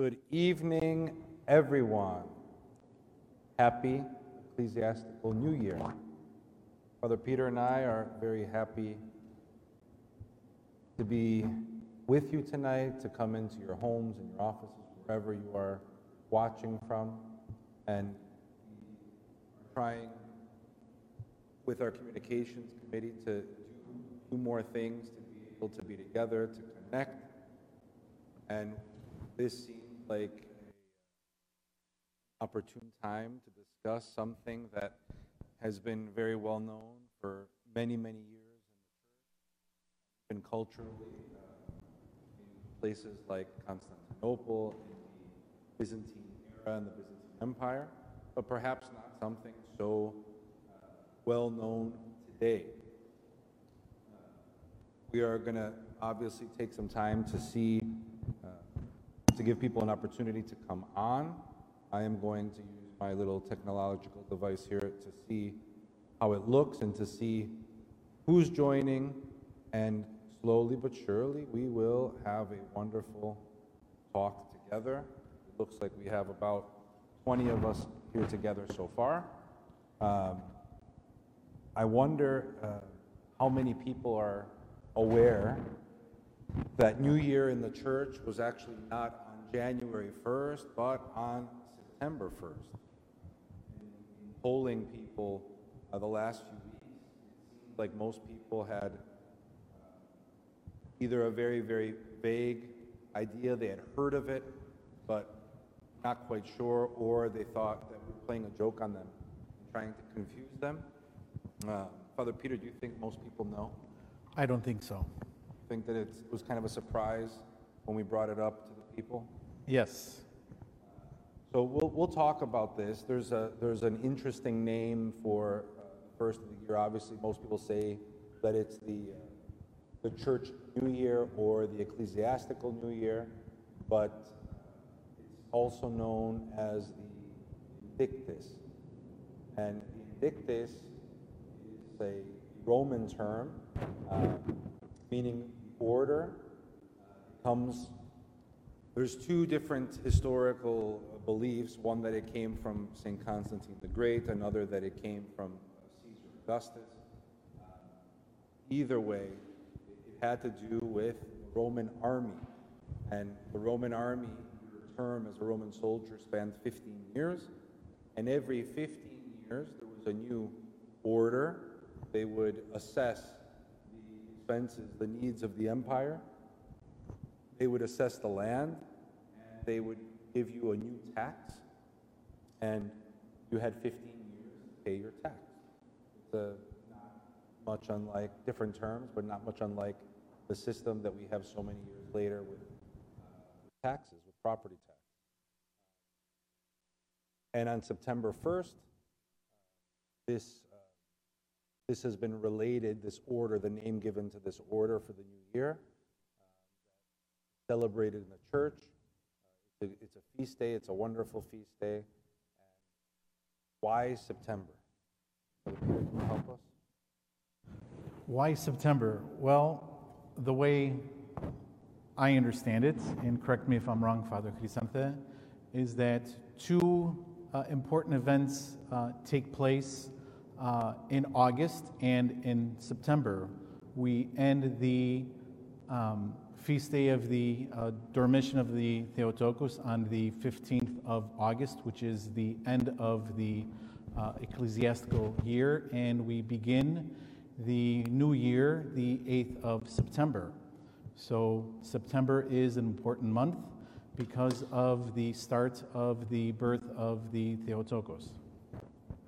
Good evening, everyone. Happy Ecclesiastical New Year. Father Peter and I are very happy to be with you tonight, to come into your homes and your offices, wherever you are watching from, and trying with our communications committee to do more things, to be able to be together, to connect. And this seems like an opportune time to discuss something that has been very well known for many, many years in the church, and culturally, uh, in places like Constantinople, in the Byzantine era and the Byzantine Empire, but perhaps not something so uh, well known today. Uh, we are going to obviously take some time to see, to give people an opportunity to come on. I am going to use my little technological device here to see how it looks and to see who's joining. And slowly but surely, we will have a wonderful talk together. It looks like we have about 20 of us here together so far. Um, I wonder uh, how many people are aware that New Year in the church was actually not January 1st, but on September 1st. In polling people uh, the last few weeks, it seemed like most people had uh, either a very, very vague idea, they had heard of it, but not quite sure, or they thought that we were playing a joke on them, trying to confuse them. Uh, Father Peter, do you think most people know? I don't think so. Think that it was kind of a surprise when we brought it up to the people? Yes. So we'll, we'll talk about this. There's, a, there's an interesting name for uh, first of the year. Obviously, most people say that it's the, uh, the church new year or the ecclesiastical new year, but it's also known as the Indictus. And the Indictus is a Roman term uh, meaning order. Uh, comes, there's two different historical beliefs one that it came from St. Constantine the Great, another that it came from Caesar Augustus. Uh, either way, it had to do with the Roman army. And the Roman army, your term as a Roman soldier, spanned 15 years. And every 15 years, there was a new order. They would assess the expenses, the needs of the empire. They would assess the land. And they would give you a new tax. And you had 15 years to pay your tax. It's a, not much unlike, different terms, but not much unlike the system that we have so many years later with uh, taxes, with property tax. And on September 1st, this, uh, this has been related, this order, the name given to this order for the new year, uh, celebrated in the church. Uh, it's, a, feast day, it's a wonderful feast day. And why September? Help us? Why September? Well, the way I understand it, and correct me if I'm wrong, Father Chrysanthe, is that two uh, important events uh, take place uh, in August and in September. We end the um, feast day of the uh, Dormition of the Theotokos on the 15th of August, which is the end of the uh, ecclesiastical year, and we begin the new year the 8th of September. So, September is an important month because of the start of the birth of the Theotokos.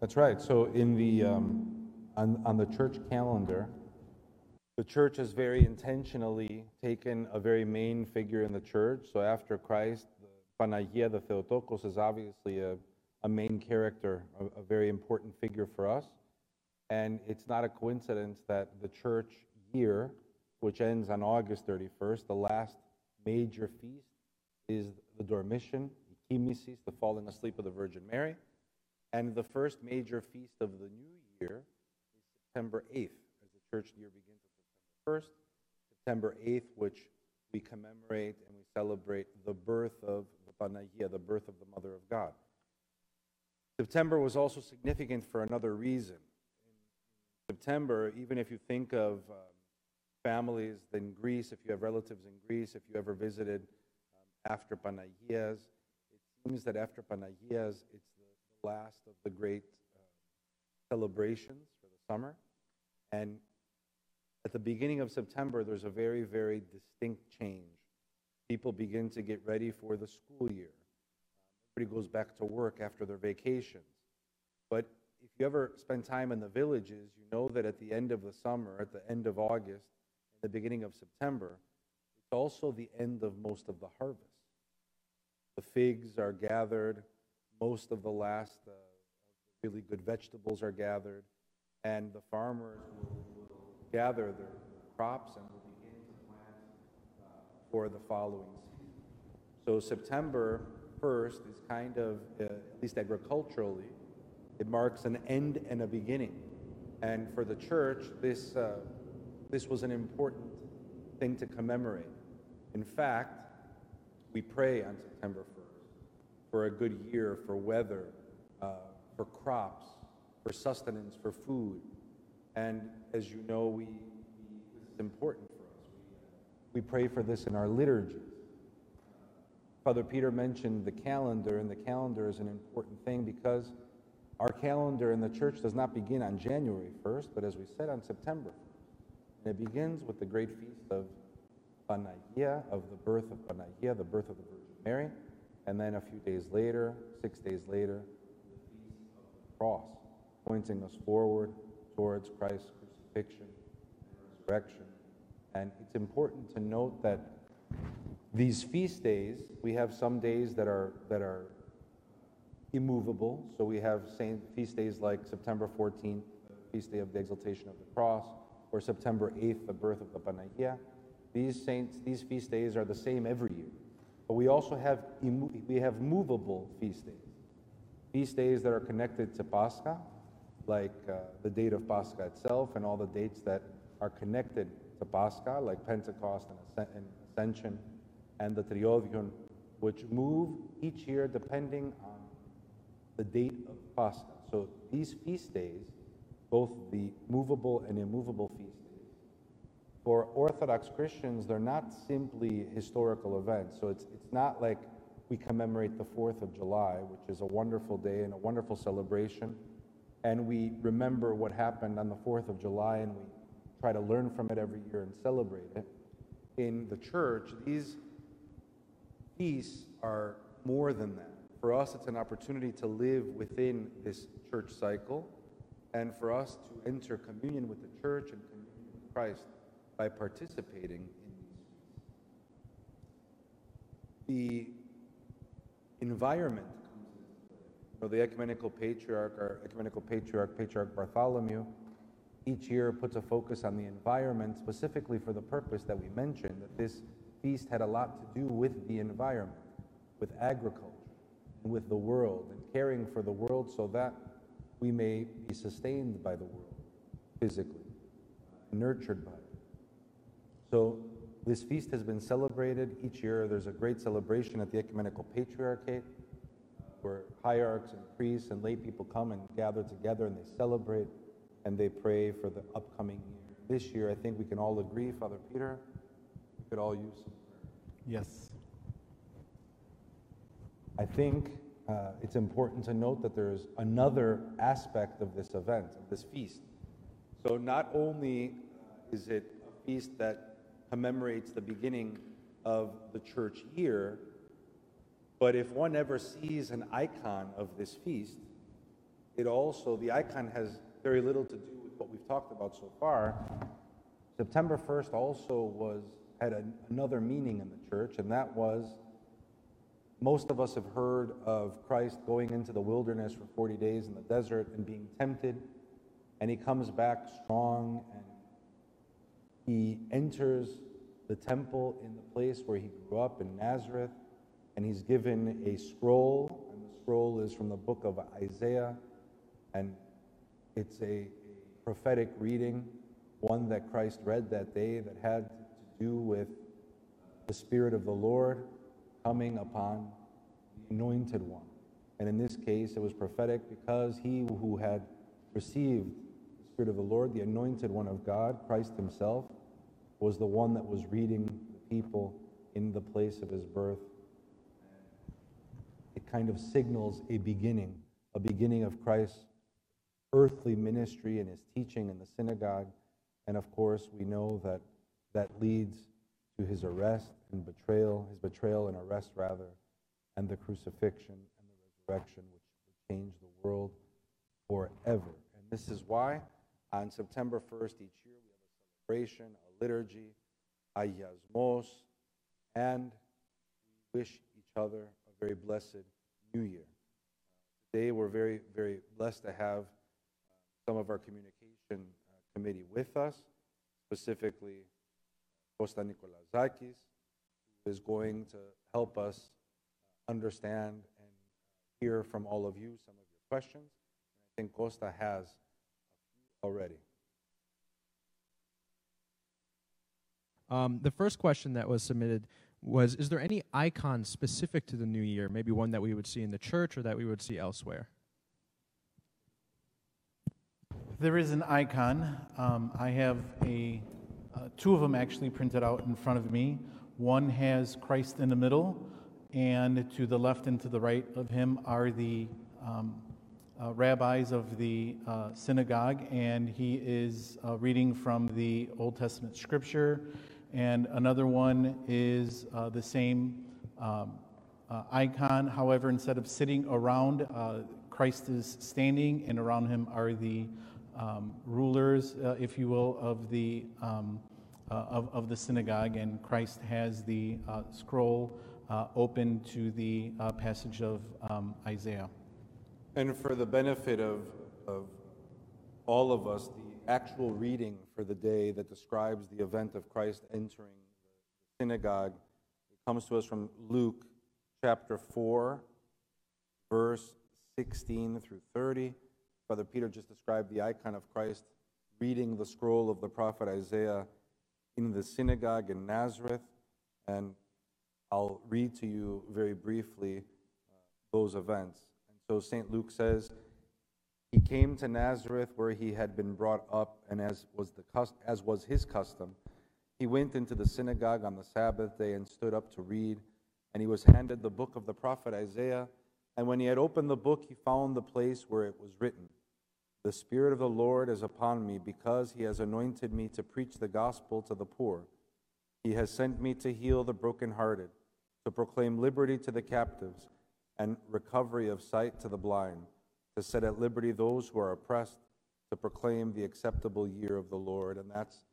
That's right. So in the um, on, on the church calendar, the church has very intentionally taken a very main figure in the church. So after Christ, the Panagia, the Theotokos, is obviously a, a main character, a, a very important figure for us. And it's not a coincidence that the church year, which ends on August 31st, the last major feast, is the Dormition, the falling asleep of the Virgin Mary. And the first major feast of the new year is September 8th, as the church year begins 1st. September 8th, which we commemorate and we celebrate the birth of the Panagia, the birth of the Mother of God. September was also significant for another reason. In September, even if you think of um, families in Greece, if you have relatives in Greece, if you ever visited um, after Panagias, it seems that after Panagias, it's the, the last of the great uh, celebrations for the summer. And at the beginning of September, there's a very, very distinct change. People begin to get ready for the school year. Everybody goes back to work after their vacations. But if you ever spend time in the villages, you know that at the end of the summer, at the end of August, the beginning of September, it's also the end of most of the harvest. The figs are gathered, most of the last uh, really good vegetables are gathered, and the farmers will gather their crops and will begin to plant uh, for the following season. So September 1st is kind of, uh, at least agriculturally, it marks an end and a beginning. And for the church, this, uh, this was an important thing to commemorate. In fact, we pray on September 1st for a good year, for weather, uh, for crops, for sustenance, for food. And as you know, we, this is important for us. We, we pray for this in our liturgy. Father Peter mentioned the calendar, and the calendar is an important thing because our calendar in the church does not begin on January 1st, but as we said, on September 1st. And it begins with the great feast of Panagia, of the birth of Panagia, the birth of the Virgin Mary. And then a few days later, six days later, the feast of the cross, pointing us forward towards Christ's crucifixion and resurrection. And it's important to note that these feast days, we have some days that are, that are immovable. So we have saint feast days like September 14th, feast day of the exaltation of the cross, or September 8th, the birth of the Panagia. These saints, these feast days are the same every year. But we also have we have movable feast days. Feast days that are connected to Pascha, like uh, the date of Pascha itself and all the dates that are connected to Pascha, like Pentecost and Ascension, and the Triodion, which move each year depending on the date of Pascha. So these feast days, both the movable and immovable feast days, for Orthodox Christians, they're not simply historical events. So it's, it's not like we commemorate the 4th of July, which is a wonderful day and a wonderful celebration, and we remember what happened on the 4th of July and we try to learn from it every year and celebrate it. In the church, these feasts are more than that. For us, it's an opportunity to live within this church cycle and for us to enter communion with the church and communion with Christ by participating in these feasts. The environment comes into play. You know, the ecumenical patriarch, our ecumenical patriarch, Patriarch Bartholomew, each year puts a focus on the environment specifically for the purpose that we mentioned, that this feast had a lot to do with the environment, with agriculture, and with the world, and caring for the world so that we may be sustained by the world physically, uh, nurtured by it. So this feast has been celebrated each year. There's a great celebration at the Ecumenical Patriarchate where hierarchs and priests and lay people come and gather together and they celebrate and they pray for the upcoming year. This year, I think we can all agree, Father Peter, we could all use some prayer. Yes. I think uh, it's important to note that there's another aspect of this event, of this feast. So not only uh, is it a feast that commemorates the beginning of the church year, but if one ever sees an icon of this feast, it also, the icon has very little to do with what we've talked about so far. September 1st also was had a, another meaning in the church, and that was most of us have heard of Christ going into the wilderness for 40 days in the desert and being tempted, and he comes back strong and he enters the temple in the place where he grew up in Nazareth, and he's given a scroll, and the scroll is from the book of Isaiah, and it's a, prophetic reading, one that Christ read that day that had to do with the Spirit of the Lord coming upon the anointed one. And in this case, it was prophetic because he who had received the Spirit of the Lord, the anointed one of God, Christ himself, was the one that was reading the people in the place of his birth. It kind of signals a beginning, a beginning of Christ's earthly ministry and his teaching in the synagogue. And of course, we know that that leads to his arrest and betrayal, his betrayal and arrest, rather, and the crucifixion and the resurrection, which would change the world forever. And this is why on September 1st each year we have a celebration, a liturgy, a yasmos, and we wish each other very blessed new year. Today we're very, very blessed to have some of our communication uh, committee with us, specifically Costa Nikolazakis, who is going to help us understand and hear from all of you some of your questions. I think Costa has already. Um, the first question that was submitted was Is there any icon specific to the new year, maybe one that we would see in the church or that we would see elsewhere? There is an icon. Um, I have a uh, two of them actually printed out in front of me. One has Christ in the middle, and to the left and to the right of him are the um, uh, rabbis of the uh, synagogue, and he is uh, reading from the Old Testament scripture. And another one is uh, the same um, uh, icon. However, instead of sitting around, Christ is standing, and around him are the um, rulers, uh, if you will, of the, um, uh, of, of the synagogue, and Christ has the uh, scroll uh, open to the uh, passage of um, Isaiah. And for the benefit of, of all of us, the actual reading for the day that describes the event of Christ entering the synagogue it comes to us from Luke chapter 4, verse 16 through 30. Brother Peter just described the icon of Christ reading the scroll of the prophet Isaiah in the synagogue in Nazareth. And I'll read to you very briefly uh, those events. And so St. Luke says, He came to Nazareth where he had been brought up, and as was, the, as was his custom, he went into the synagogue on the Sabbath day and stood up to read. And he was handed the book of the prophet Isaiah. And when he had opened the book, he found the place where it was written the Spirit of the Lord is upon me because he has anointed me to preach the gospel to the poor. He has sent me to heal the brokenhearted, to proclaim liberty to the captives, and recovery of sight to the blind, to set at liberty those who are oppressed, to proclaim the acceptable year of the Lord. And that's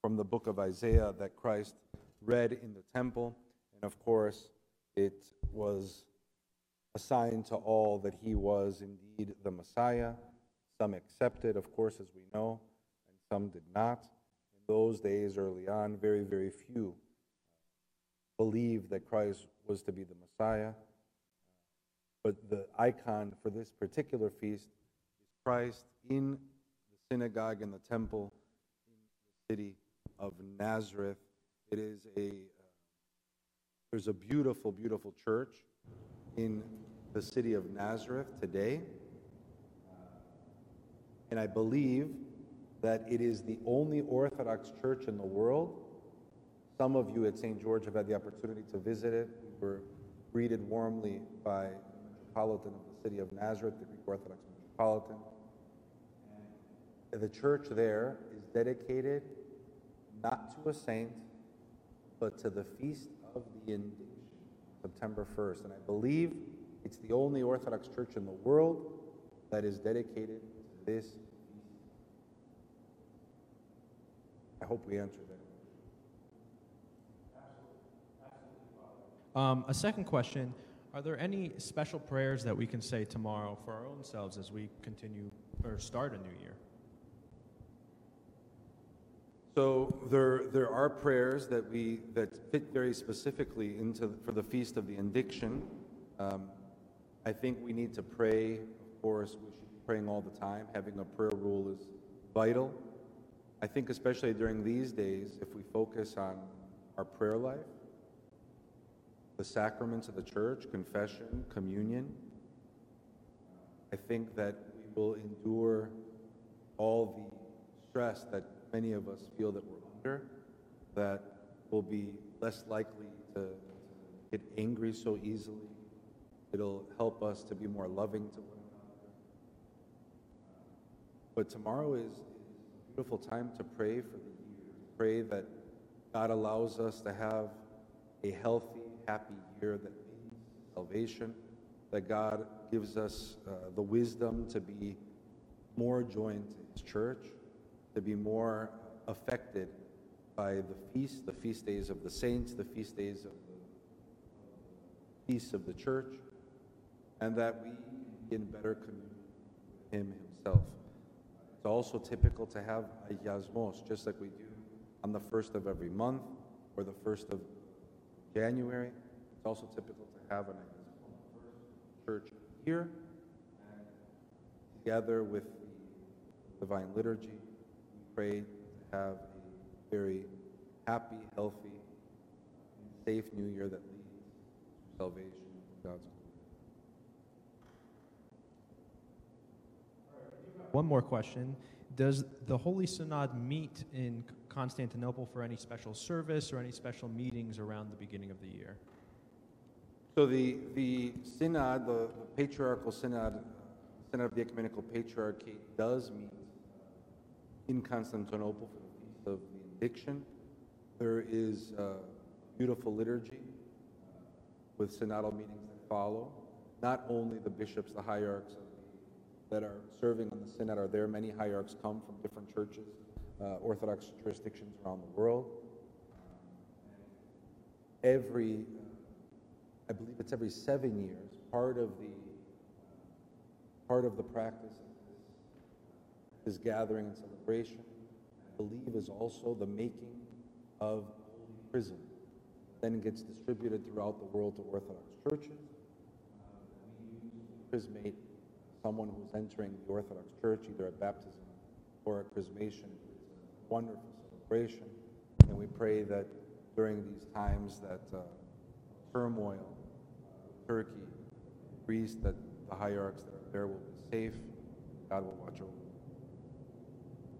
from the book of Isaiah that Christ read in the temple. And of course, it was a sign to all that he was indeed the Messiah some accepted, of course, as we know, and some did not. In those days, early on, very, very few believed that Christ was to be the Messiah. But the icon for this particular feast is Christ in the synagogue and the temple in the city of Nazareth. It is a uh, there's a beautiful, beautiful church in the city of Nazareth today. And I believe that it is the only Orthodox church in the world. Some of you at St. George have had the opportunity to visit it. We were greeted warmly by Metropolitan of the city of Nazareth, the Greek Orthodox Metropolitan. And the church there is dedicated not to a saint, but to the Feast of the Indiction, September 1st. And I believe it's the only Orthodox church in the world that is dedicated to this. feast. I hope we answered that. Um, a second question Are there any special prayers that we can say tomorrow for our own selves as we continue or start a new year? So there, there are prayers that we that fit very specifically into for the feast of the Indiction. Um, I think we need to pray. Of course, we should be praying all the time. Having a prayer rule is vital. I think, especially during these days, if we focus on our prayer life, the sacraments of the church, confession, communion. I think that we will endure all the stress that many of us feel that we're under, that we'll be less likely to get angry so easily. It'll help us to be more loving to one another. But tomorrow is, a beautiful time to pray for the year. Pray that God allows us to have a healthy, happy year that means salvation, that God gives us uh, the wisdom to be more joined to His church, to be more affected by the feast, the feast days of the saints, the feast days of the feasts of the church, and that we in better communion with Him Himself. It's also typical to have a yasmos, just like we do on the first of every month or the first of January. It's also typical to have an church here, together with the Divine Liturgy, we pray to have a very happy, healthy, safe new year that leads to salvation God's glory. One more question. Does the Holy Synod meet in Constantinople for any special service or any special meetings around the beginning of the year? So the, the synod, the, the patriarchal synod, synod of the ecumenical patriarchate does meet in Constantinople for the feast of the Indiction. There is a beautiful liturgy uh, with synodal meetings that follow. Not only the bishops, the hierarchs that are serving on the synod are there. Many hierarchs come from different churches, Uh, Orthodox jurisdictions around the world. Um, every uh, I believe it's every seven years, part of the uh, part of the practice of this, gathering and celebration, I believe, is also the making of chrism. Then it gets distributed throughout the world to Orthodox churches. Um, uh, we chrismate, someone who's entering the Orthodox Church, either at baptism or at chrismation. Wonderful celebration, and we pray that during these times that uh, turmoil Turkey, Greece, that the hierarchs that are there will be safe. God will watch over.